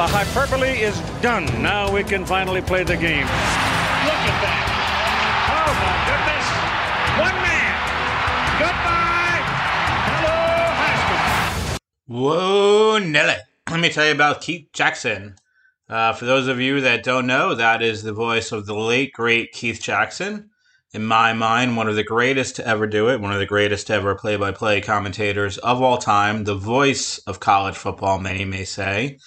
The hyperbole is done. Now we can finally play the game. Look at that. Oh, my goodness. One man. Goodbye. Hello, Whoa, Nellie. Let me tell you about Keith Jackson. Uh, for those of you that don't know, that is the voice of the late, great Keith Jackson. In my mind, one of the greatest to ever do it, one of the greatest to ever play by play commentators of all time, the voice of college football, many may say.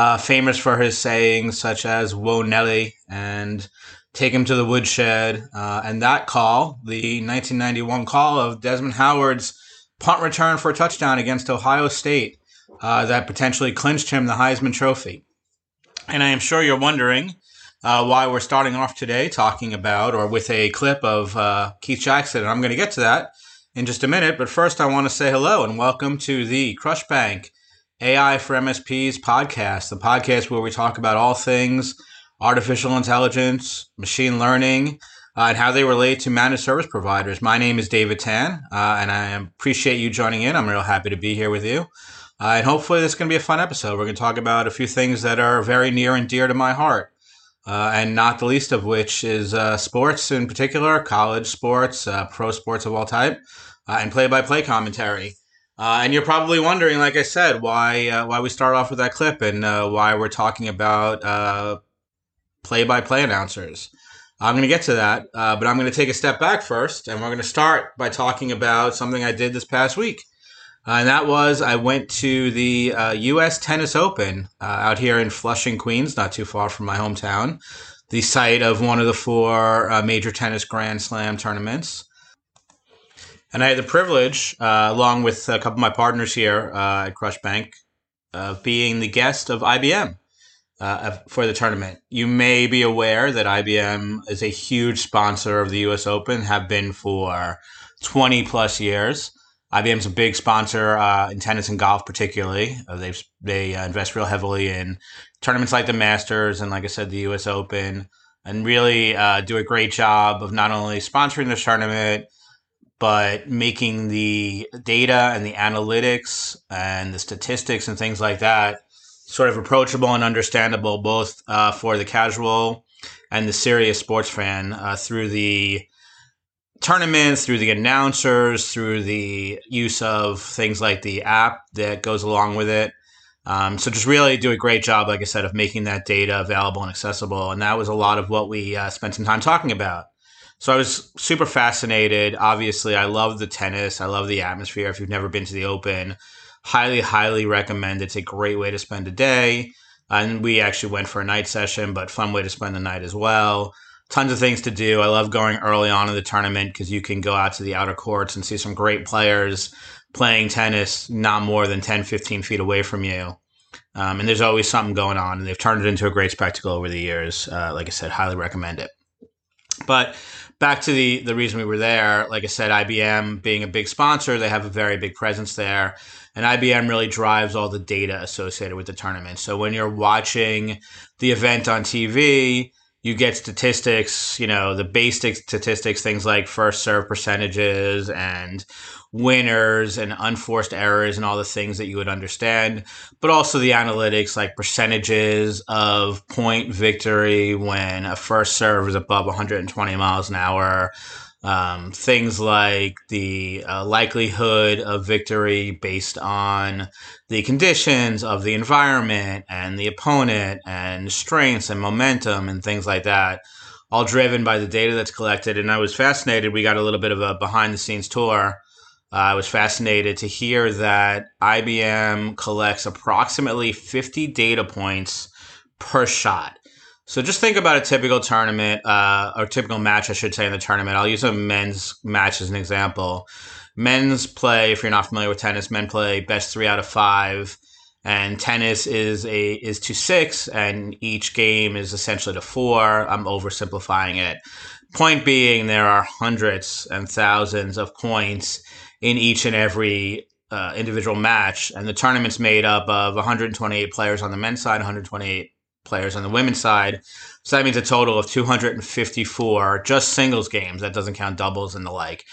Uh, famous for his sayings such as, Whoa, Nellie, and take him to the woodshed. Uh, and that call, the 1991 call of Desmond Howard's punt return for a touchdown against Ohio State, uh, that potentially clinched him the Heisman Trophy. And I am sure you're wondering uh, why we're starting off today talking about or with a clip of uh, Keith Jackson. And I'm going to get to that in just a minute. But first, I want to say hello and welcome to the Crushbank AI for MSPs podcast, the podcast where we talk about all things artificial intelligence, machine learning, uh, and how they relate to managed service providers. My name is David Tan, uh, and I appreciate you joining in. I'm real happy to be here with you. Uh, and hopefully, this is going to be a fun episode. We're going to talk about a few things that are very near and dear to my heart. Uh, and not the least of which is uh, sports in particular, college sports, uh, pro sports of all type, and play-by-play commentary. Uh, and you're probably wondering, like I said, why uh, why we start off with that clip and why we're talking about play-by-play announcers. I'm going to get to that, but I'm going to take a step back first, and we're going to start by talking about something I did this past week. Uh, and that was I went to the uh, U.S. Tennis Open uh, out here in Flushing, Queens, not too far from my hometown, the site of one of the four uh, major tennis Grand Slam tournaments. And I had the privilege, uh, along with a couple of my partners here uh, at Crushbank, of being the guest of IBM for the tournament. You may be aware that IBM is a huge sponsor of the U.S. Open, have been for 20 plus years. IBM's a big sponsor uh, in tennis and golf, particularly. Uh, they they uh, invest real heavily in tournaments like the Masters and, like I said, the U.S. Open, and really uh, do a great job of not only sponsoring this tournament but making the data and the analytics and the statistics and things like that sort of approachable and understandable both uh, for the casual and the serious sports fan uh, through the tournaments, through the announcers, through the use of things like the app that goes along with it. Um, so just really do a great job, like I said, of making that data available and accessible. And that was a lot of what we uh, spent some time talking about. So I was super fascinated. Obviously, I love the tennis. I love the atmosphere. If you've never been to the Open, highly, highly recommend. It's a great way to spend a day. And we actually went for a night session, but fun way to spend the night as well tons of things to do. I love going early on in the tournament because you can go out to the outer courts and see some great players playing tennis not more than 10, 15 feet away from you. Um, and there's always something going on, and they've turned it into a great spectacle over the years. Uh, like I said, highly recommend it. But back to the the reason we were there, like I said, IBM being a big sponsor, they have a very big presence there. And IBM really drives all the data associated with the tournament. So when you're watching the event on TV, you get statistics, you know, the basic statistics, things like first serve percentages and winners and unforced errors and all the things that you would understand, but also the analytics like percentages of point victory when a first serve is above 120 miles an hour, um, things like the uh, likelihood of victory based on the conditions of the environment and the opponent and strengths and momentum and things like that, all driven by the data that's collected. And I was fascinated. We got a little bit of a behind the scenes tour. Uh, I was fascinated to hear that IBM collects approximately 50 data points per shot. So just think about a typical tournament, uh, or typical match, I should say, in the tournament. I'll use a men's match as an example. Men's play, if you're not familiar with tennis, men play best three out of five, and tennis is a is to six, and each game is essentially to four. I'm oversimplifying it. Point being, there are hundreds and thousands of points in each and every uh, individual match, and the tournament's made up of 128 players on the men's side, 128 players on the women's side. So that means a total of 254 just singles games. That doesn't count doubles and the like.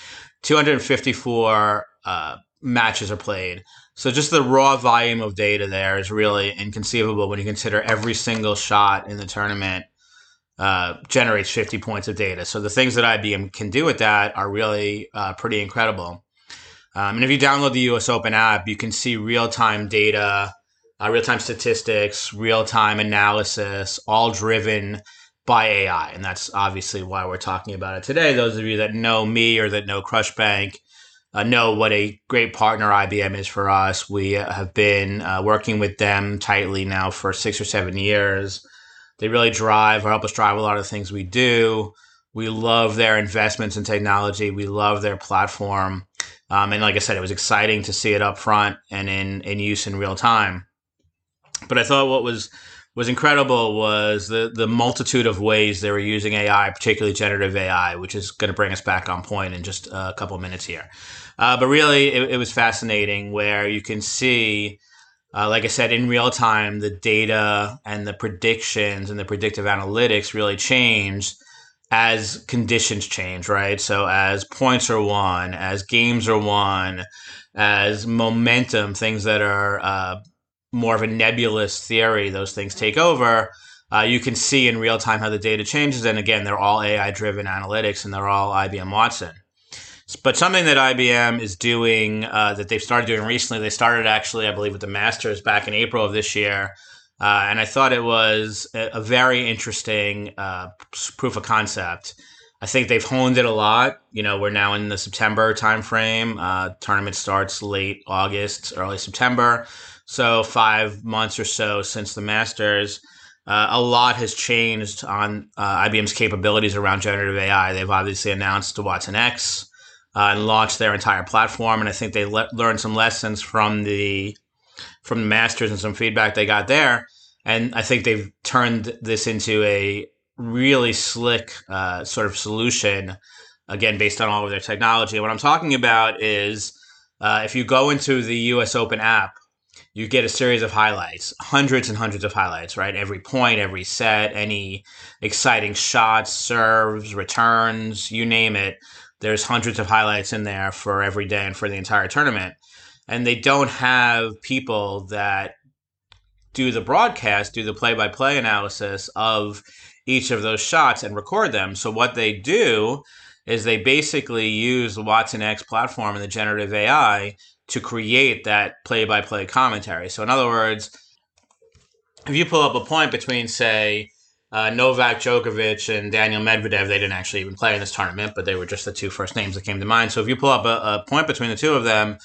254 uh, matches are played. So just the raw volume of data there is really inconceivable when you consider every single shot in the tournament uh, generates 50 points of data. So the things that IBM can do with that are really uh, pretty incredible. Um, and if you download the US Open app, you can see real time data, uh, real time statistics, real time analysis, all driven by AI. And that's obviously why we're talking about it today. Those of you that know me or that know Crushbank uh, know what a great partner IBM is for us. We have been uh, working with them tightly now for six or seven years. They really drive or help us drive a lot of things we do. We love their investments in technology. We love their platform. Um, and like I said, it was exciting to see it up front and in, in use in real time. But I thought what was was incredible was the the multitude of ways they were using AI, particularly generative AI, which is going to bring us back on point in just a couple minutes here. Uh, but really, it, it, was fascinating where you can see, uh, like I said, in real time, the data and the predictions and the predictive analytics really change as conditions change, right? So as points are won, as games are won, as momentum, things that are uh, more of a nebulous theory, those things take over. Uh, you can see in real time how the data changes. And again, they're all AI driven analytics and they're all IBM Watson. But something that IBM is doing uh, that they've started doing recently, they started actually, I believe, with the Masters back in April of this year. Uh, and I thought it was a, very interesting uh, proof of concept. I think they've honed it a lot. You know, we're now in the September timeframe. Uh, tournament starts late August, early September. So five months or so since the Masters. Uh, a lot has changed on uh, IBM's capabilities around generative AI. They've obviously announced watsonx uh, and launched their entire platform, and I think they le- learned some lessons from the from the Masters and some feedback they got there. And I think they've turned this into a really slick uh, sort of solution, again based on all of their technology. what I'm talking about is uh, if you go into the U.S. Open app you get a series of highlights, hundreds and hundreds of highlights, right? Every point, every set, any exciting shots, serves, returns, you name it. There's hundreds of highlights in there for every day and for the entire tournament. And they don't have people that do the broadcast, do the play by play analysis of each of those shots and record them. So what they do is they basically use the watsonx platform and the generative AI to create that play by play commentary. So, in other words, if you pull up a point between, say, uh, Novak Djokovic and Daniil Medvedev, they didn't actually even play in this tournament, but they were just the two first names that came to mind. So, if you pull up a, a point between the two of them,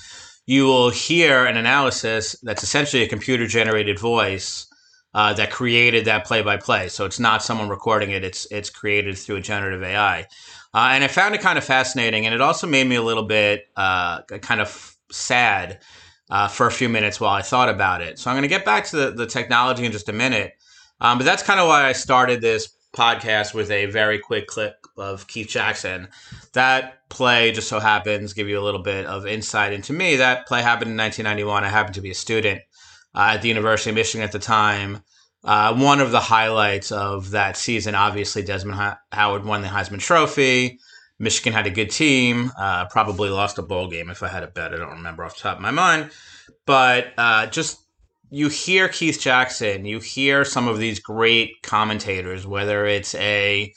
you will hear an analysis that's essentially a computer generated voice. Uh, that created that play by play. So it's not someone recording it, it's it's created through a generative AI. Uh, and I found it kind of fascinating. And it also made me a little bit uh, kind of sad uh, for a few minutes while I thought about it. So I'm going to get back to the, the technology in just a minute. Um, but that's kind of why I started this podcast with a very quick clip of Keith Jackson. That play just so happens give you a little bit of insight into me. That play happened in 1991. I happened to be a student uh, at the University of Michigan at the time. Uh, one of the highlights of that season, obviously, Desmond Howard won the Heisman Trophy. Michigan had a good team. Uh, probably lost a bowl game if I had a bet. I don't remember off the top of my mind. But uh, just you hear Keith Jackson, you hear some of these great commentators, whether it's a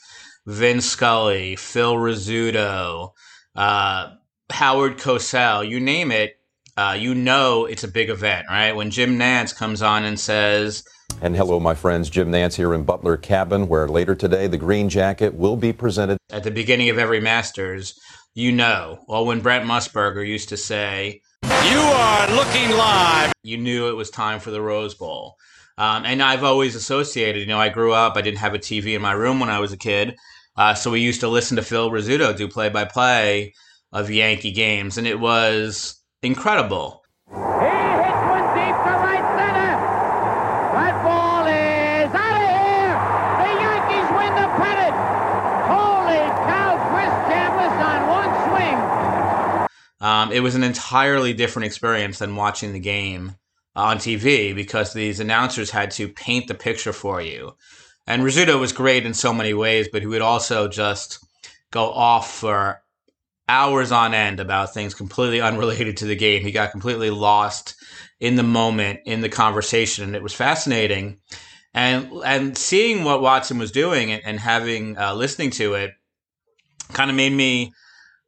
Vin Scully, Phil Rizzuto, uh, Howard Cosell, you name it. Uh, you know it's a big event, right? When Jim Nantz comes on and says, and hello, my friends. Jim Nantz here in Butler Cabin, where later today the green jacket will be presented. At the beginning of every Masters, you know, Well, when Brent Musburger used to say, You are looking live. You knew it was time for the Rose Bowl. Um, and I've always associated, you know, I grew up, I didn't have a TV in my room when I was a kid. Uh, so we used to listen to Phil Rizzuto do play by play of Yankee games, and it was incredible. He hits one deep to right center. That ball is out of here. The Yankees win the pennant. Holy cow! Chris Chambliss on one Um, it was an entirely different experience than watching the game on TV because these announcers had to paint the picture for you. And Rizzuto was great in so many ways, but he would also just go off for hours on end about things completely unrelated to the game. He got completely lost in the moment in the conversation, and it was fascinating. And and seeing what Watson was doing and, and having uh, listening to it kind of made me,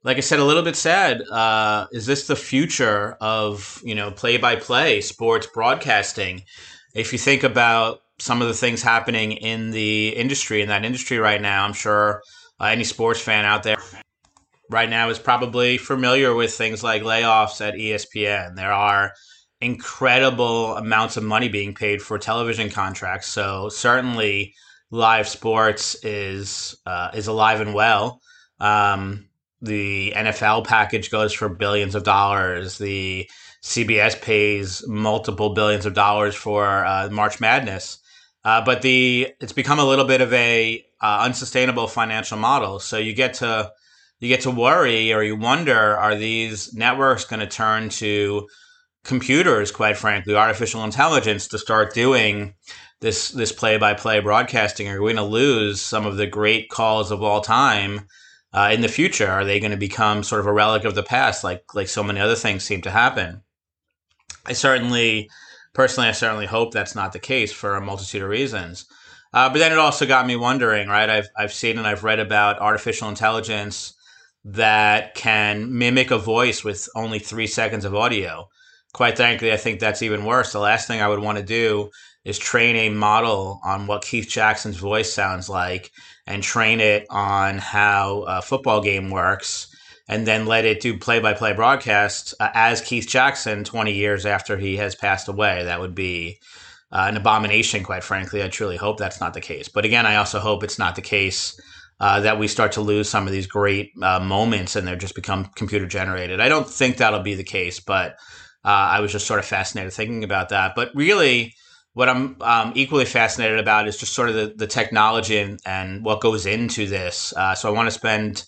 like I said, a little bit sad. Uh, is this the future of you know play by play sports broadcasting? If you think about some of the things happening in the industry in that industry right now, I'm sure uh, any sports fan out there right now is probably familiar with things like layoffs at ESPN. There are incredible amounts of money being paid for television contracts. So certainly, live sports is uh, is alive and well. Um, the NFL package goes for billions of dollars. The CBS pays multiple billions of dollars for uh, March Madness. Uh, but the it's become a little bit of a uh, unsustainable financial model. So you get to you get to worry or you wonder: Are these networks going to turn to computers, quite frankly, artificial intelligence, to start doing this this play by play broadcasting? Are we going to lose some of the great calls of all time uh, in the future? Are they going to become sort of a relic of the past, like like so many other things seem to happen? I certainly, personally, I certainly hope that's not the case for a multitude of reasons. Uh, but then it also got me wondering, right? I've I've seen and I've read about artificial intelligence that can mimic a voice with only three seconds of audio. Quite frankly, I think that's even worse. The last thing I would want to do is train a model on what Keith Jackson's voice sounds like and train it on how a football game works and then let it do play by play broadcasts uh, as Keith Jackson 20 years after he has passed away. That would be uh, an abomination, quite frankly. I truly hope that's not the case. But again, I also hope it's not the case uh, that we start to lose some of these great uh, moments and they're just become computer generated. I don't think that'll be the case, but uh, I was just sort of fascinated thinking about that. But really, what I'm um, equally fascinated about is just sort of the, the technology and, and what goes into this. Uh, so I want to spend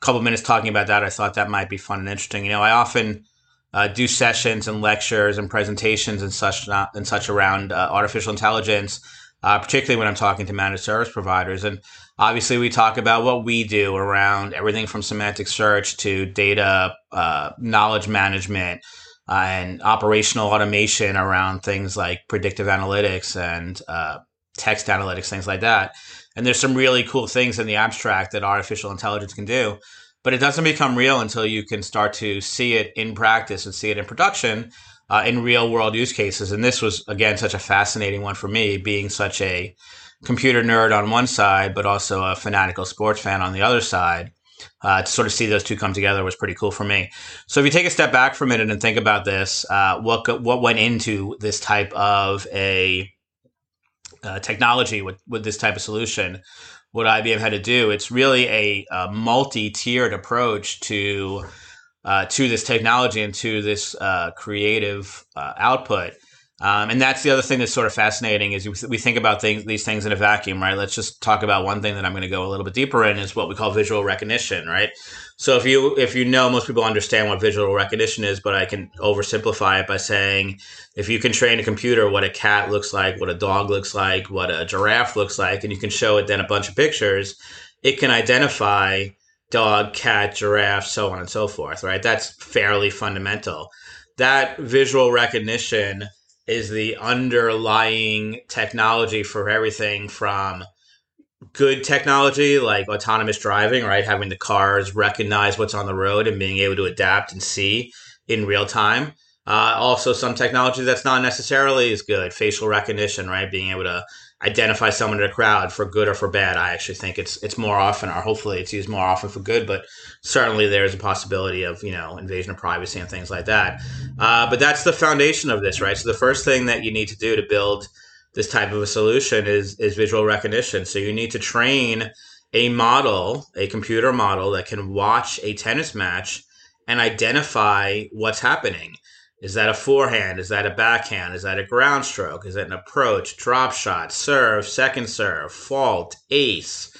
a couple minutes talking about that. I thought that might be fun and interesting. You know, I often uh, do sessions and lectures and presentations and such not, and such around artificial intelligence, particularly when I'm talking to managed service providers. And obviously, we talk about what we do around everything from semantic search to data uh, knowledge management uh, and operational automation around things like predictive analytics and uh, text analytics, things like that. And there's some really cool things in the abstract that artificial intelligence can do but it doesn't become real until you can start to see it in practice and see it in production uh, in real world use cases. And this was, again, such a fascinating one for me, being such a computer nerd on one side, but also a fanatical sports fan on the other side. Uh, to sort of see those two come together was pretty cool for me. So if you take a step back for a minute and think about this, uh, what what went into this type of a uh, technology with with this type of solution? what IBM had to do. It's really a, a multi-tiered approach to uh, to this technology and to this uh, creative uh, output. Um, and that's the other thing that's sort of fascinating is we think about things, these things in a vacuum, right? Let's just talk about one thing that I'm going to go a little bit deeper in is what we call visual recognition, right? So if you if you know, most people understand what visual recognition is, but I can oversimplify it by saying if you can train a computer what a cat looks like, what a dog looks like, what a giraffe looks like, and you can show it then a bunch of pictures, it can identify dog, cat, giraffe, so on and so forth, right? That's fairly fundamental. That visual recognition is the underlying technology for everything from good technology like autonomous driving, right? Having the cars recognize what's on the road and being able to adapt and see in real time. Uh, also, some technology that's not necessarily as good, facial recognition, right? Being able to identify someone in a crowd for good or for bad. I actually think it's it's more often, or hopefully it's used more often for good, but certainly there's a possibility of you know invasion of privacy and things like that. Uh, but that's the foundation of this, right? So the first thing that you need to do to build this type of a solution is is visual recognition. So you need to train a model, a computer model that can watch a tennis match and identify what's happening. Is that a forehand? Is that a backhand? Is that a ground stroke? Is that an approach, drop shot, serve, second serve, fault, ace?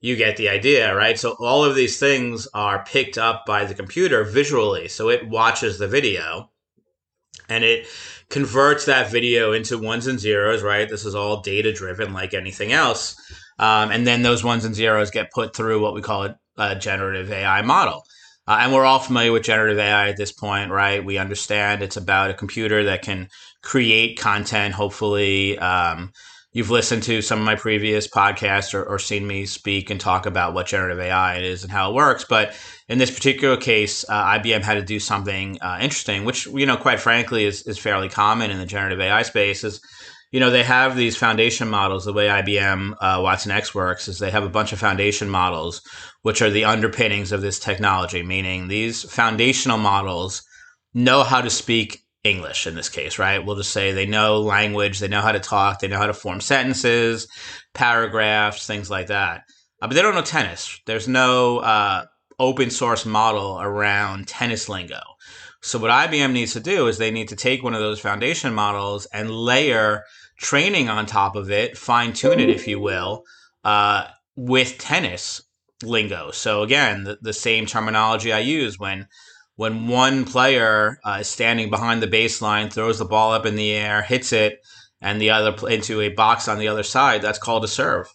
You get the idea, right? So all of these things are picked up by the computer visually. So it watches the video and it converts that video into ones and zeros, right? This is all data driven like anything else. Um, and then those ones and zeros get put through what we call a, a generative AI model. Uh, and we're all familiar with generative AI at this point, right? We understand it's about a computer that can create content. Hopefully, um, you've listened to some of my previous podcasts or, or, seen me speak and talk about what generative AI is and how it works. But in this particular case, uh, IBM had to do something uh, interesting, which you know, quite frankly, is is fairly common in the generative AI space. Is you know, they have these foundation models. The way IBM uh, watsonx works is they have a bunch of foundation models, which are the underpinnings of this technology, meaning these foundational models know how to speak English in this case, right? We'll just say they know language, they know how to talk, they know how to form sentences, paragraphs, things like that. Uh, but they don't know tennis. There's no uh, open source model around tennis lingo. So what IBM needs to do is they need to take one of those foundation models and layer training on top of it, fine tune it, if you will, uh, with tennis lingo. So again, the, the same terminology I use when when one player uh, is standing behind the baseline, throws the ball up in the air, hits it, and the other into a box on the other side, that's called a serve.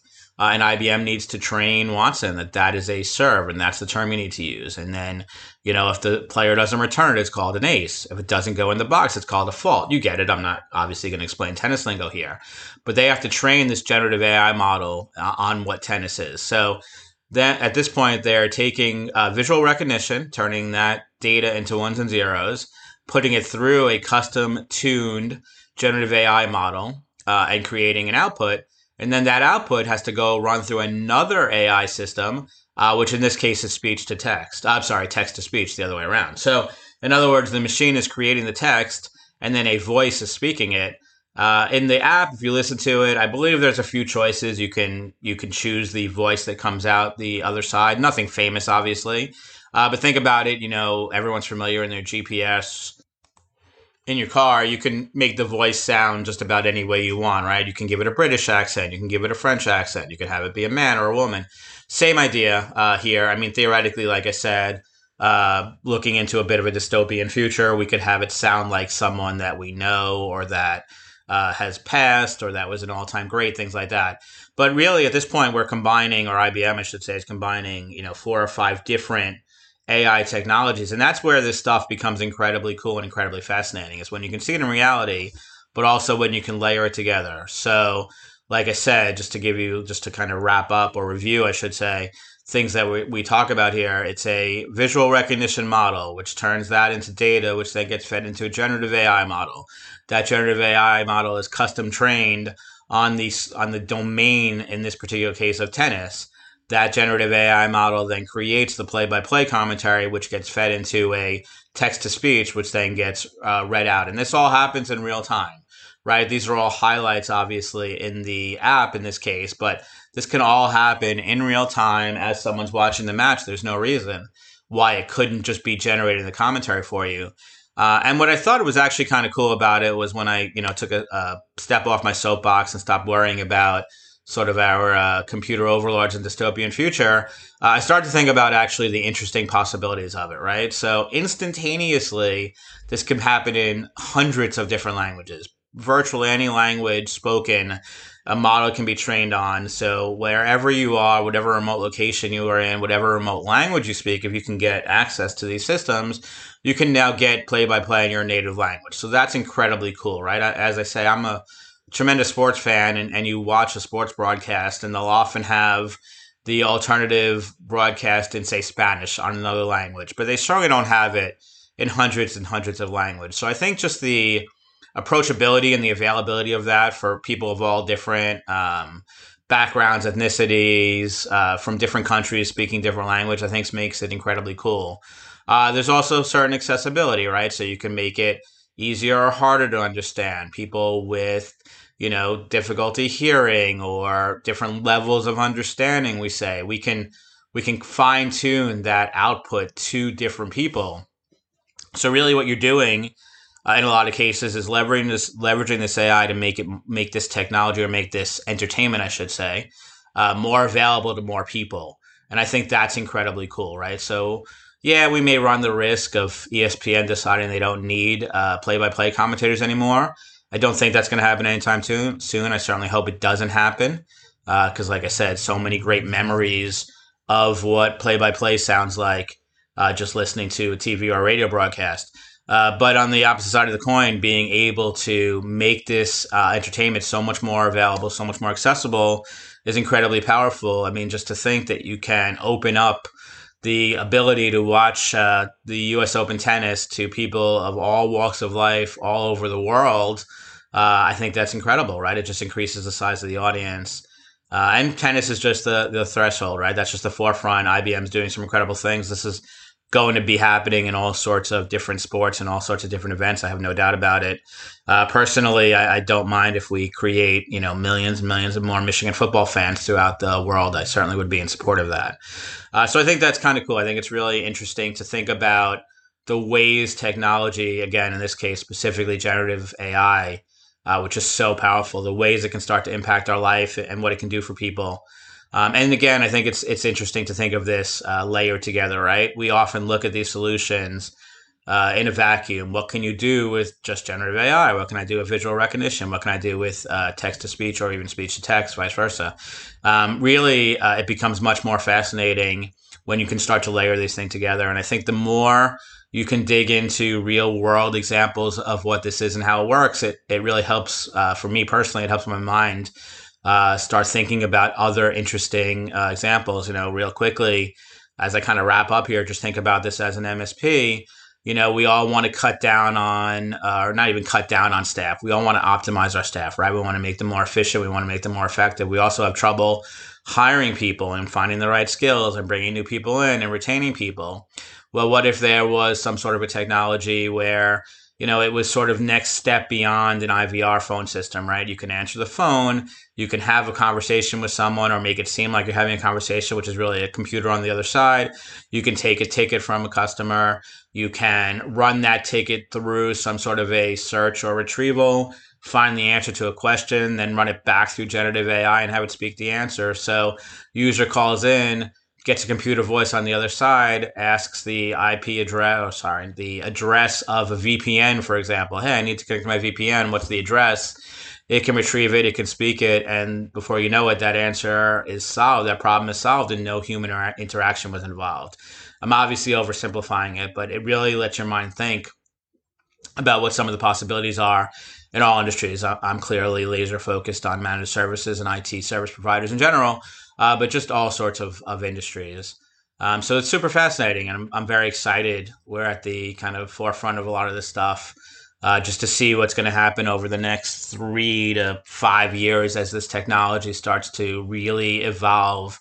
Uh, and IBM needs to train Watson that that is a serve, and that's the term you need to use. And then, you know, if the player doesn't return it, it's called an ace. If it doesn't go in the box, it's called a fault. You get it. I'm not obviously going to explain tennis lingo here, but they have to train this generative AI model uh, on what tennis is. So then at this point, they're taking uh, visual recognition, turning that data into ones and zeros, putting it through a custom tuned generative AI model, uh, and creating an output and then that output has to go run through another AI system, uh, which in this case is speech to text. I'm sorry, text to speech, the other way around. So, in other words, the machine is creating the text and then a voice is speaking it. Uh, in the app, if you listen to it, I believe there's a few choices. You can you can choose the voice that comes out the other side. Nothing famous, obviously, uh, but think about it. You know, everyone's familiar in their GPS in your car, you can make the voice sound just about any way you want, right? You can give it a British accent, you can give it a French accent, you can have it be a man or a woman. Same idea uh, here. I mean, theoretically, like I said, uh, looking into a bit of a dystopian future, we could have it sound like someone that we know or that uh, has passed or that was an all time great, things like that. But really, at this point, we're combining, or IBM, I should say, is combining, you know, four or five different AI technologies. And that's where this stuff becomes incredibly cool and incredibly fascinating is when you can see it in reality, but also when you can layer it together. So, like I said, just to give you, just to kind of wrap up or review, I should say, things that we, we talk about here, it's a visual recognition model, which turns that into data, which then gets fed into a generative AI model. That generative AI model is custom trained on the, on the domain, in this particular case, of tennis that generative AI model then creates the play by play commentary, which gets fed into a text to speech, which then gets uh, read out. And this all happens in real time, right? These are all highlights, obviously, in the app in this case, but this can all happen in real time as someone's watching the match. There's no reason why it couldn't just be generating the commentary for you. Uh, and what I thought was actually kind of cool about it was when I, you know, took a, a step off my soapbox and stopped worrying about sort of our uh, computer overlords and dystopian future, uh, I started to think about actually the interesting possibilities of it, right? So instantaneously, this can happen in hundreds of different languages. Virtually any language spoken, a model can be trained on. So wherever you are, whatever remote location you are in, whatever remote language you speak, if you can get access to these systems, you can now get play by play in your native language. So that's incredibly cool, right? As I say, I'm a tremendous sports fan and, and you watch a sports broadcast and they'll often have the alternative broadcast in say Spanish on another language, but they certainly don't have it in hundreds and hundreds of languages. So I think just the approachability and the availability of that for people of all different um, backgrounds, ethnicities, uh, from different countries speaking different language, I think makes it incredibly cool. Uh, there's also certain accessibility, right? So you can make it easier or harder to understand. People with you know, difficulty hearing or different levels of understanding, we say. We can we can fine tune that output to different people. So really what you're doing uh, in a lot of cases is leveraging this leveraging this AI to make it make this technology or make this entertainment, I should say, uh, more available to more people. And I think that's incredibly cool, right? So yeah, we may run the risk of ESPN deciding they don't need uh, play-by-play commentators anymore. I don't think that's going to happen anytime soon. I certainly hope it doesn't happen because, uh, like I said, so many great memories of what play-by-play sounds like uh, just listening to a TV or radio broadcast. Uh, but on the opposite side of the coin, being able to make this uh, entertainment so much more available, so much more accessible, is incredibly powerful. I mean, just to think that you can open up the ability to watch uh, the U.S. Open tennis to people of all walks of life all over the world, I think that's incredible, right? It just increases the size of the audience. Uh, and tennis is just the, the threshold, right? That's just the forefront. IBM's doing some incredible things. This is going to be happening in all sorts of different sports and all sorts of different events. I have no doubt about it. Uh, personally, I, I, don't mind if we create, you know, millions and millions of more Michigan football fans throughout the world. I certainly would be in support of that. Uh, so I think that's kind of cool. I think it's really interesting to think about the ways technology, again, in this case, specifically generative AI, uh, which is so powerful, the ways it can start to impact our life and what it can do for people. Um, and again, I think it's it's interesting to think of this uh, layered together, right? We often look at these solutions uh, in a vacuum. What can you do with just generative AI? What can I do with visual recognition? What can I do with uh, text to speech or even speech to text, vice versa? Um, really, uh, it becomes much more fascinating when you can start to layer these things together. And I think the more you can dig into real world examples of what this is and how it works, it, it really helps, uh, for me personally, it helps my mind uh, start thinking about other interesting uh, examples. You know, real quickly, as I kind of wrap up here, just think about this as an MSP. You know, we all want to cut down on, uh, or not even cut down on staff. We all want to optimize our staff, right? We want to make them more efficient. We want to make them more effective. We also have trouble hiring people and finding the right skills and bringing new people in and retaining people. Well, what if there was some sort of a technology where you know, it was sort of next step beyond an IVR phone system, right? You can answer the phone, you can have a conversation with someone or make it seem like you're having a conversation, which is really a computer on the other side. You can take a ticket from a customer, you can run that ticket through some sort of a search or retrieval, find the answer to a question, then run it back through generative AI and have it speak the answer. So user calls in, gets a computer voice on the other side, asks the IP address, oh, sorry, the address of a VPN, for example. Hey, I need to connect to my VPN. What's the address? It can retrieve it, it can speak it, and before you know it, that answer is solved. That problem is solved, and no human interaction was involved. I'm obviously oversimplifying it, but it really lets your mind think about what some of the possibilities are in all industries. I'm clearly laser focused on managed services and IT service providers in general uh, but just all sorts of, of industries. Um, so it's super fascinating, and I'm, I'm very excited. We're at the kind of forefront of a lot of this stuff. Uh, just to see what's going to happen over the next three to five years as this technology starts to really evolve,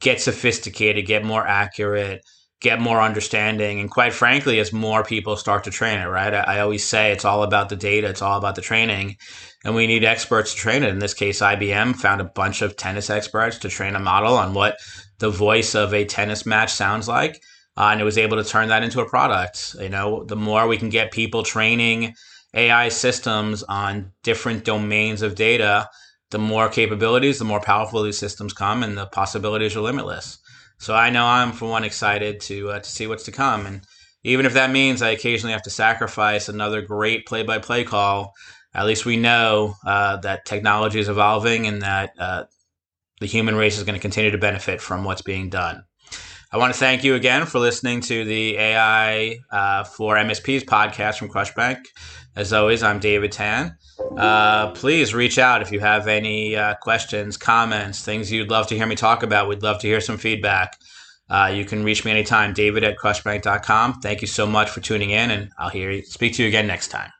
get sophisticated, get more accurate, get more understanding, and quite frankly, as more people start to train it, right? I, I always say it's all about the data, it's all about the training and we need experts to train it. In this case, IBM found a bunch of tennis experts to train a model on what the voice of a tennis match sounds like. Uh, and it was able to turn that into a product. You know, the more we can get people training AI systems on different domains of data, the more capabilities, the more powerful these systems come, and the possibilities are limitless. So I know I'm, for one, excited to uh, to see what's to come, and even if that means I occasionally have to sacrifice another great play-by-play call at least we know uh, that technology is evolving and that uh, the human race is going to continue to benefit from what's being done. I want to thank you again for listening to the AI uh, for MSPs podcast from Crushbank. As always, I'm David Tan. Uh, please reach out if you have any uh, questions, comments, things you'd love to hear me talk about. We'd love to hear some feedback. Uh, you can reach me anytime, david at crushbank.com. Thank you so much for tuning in, and I'll hear you, speak to you again next time.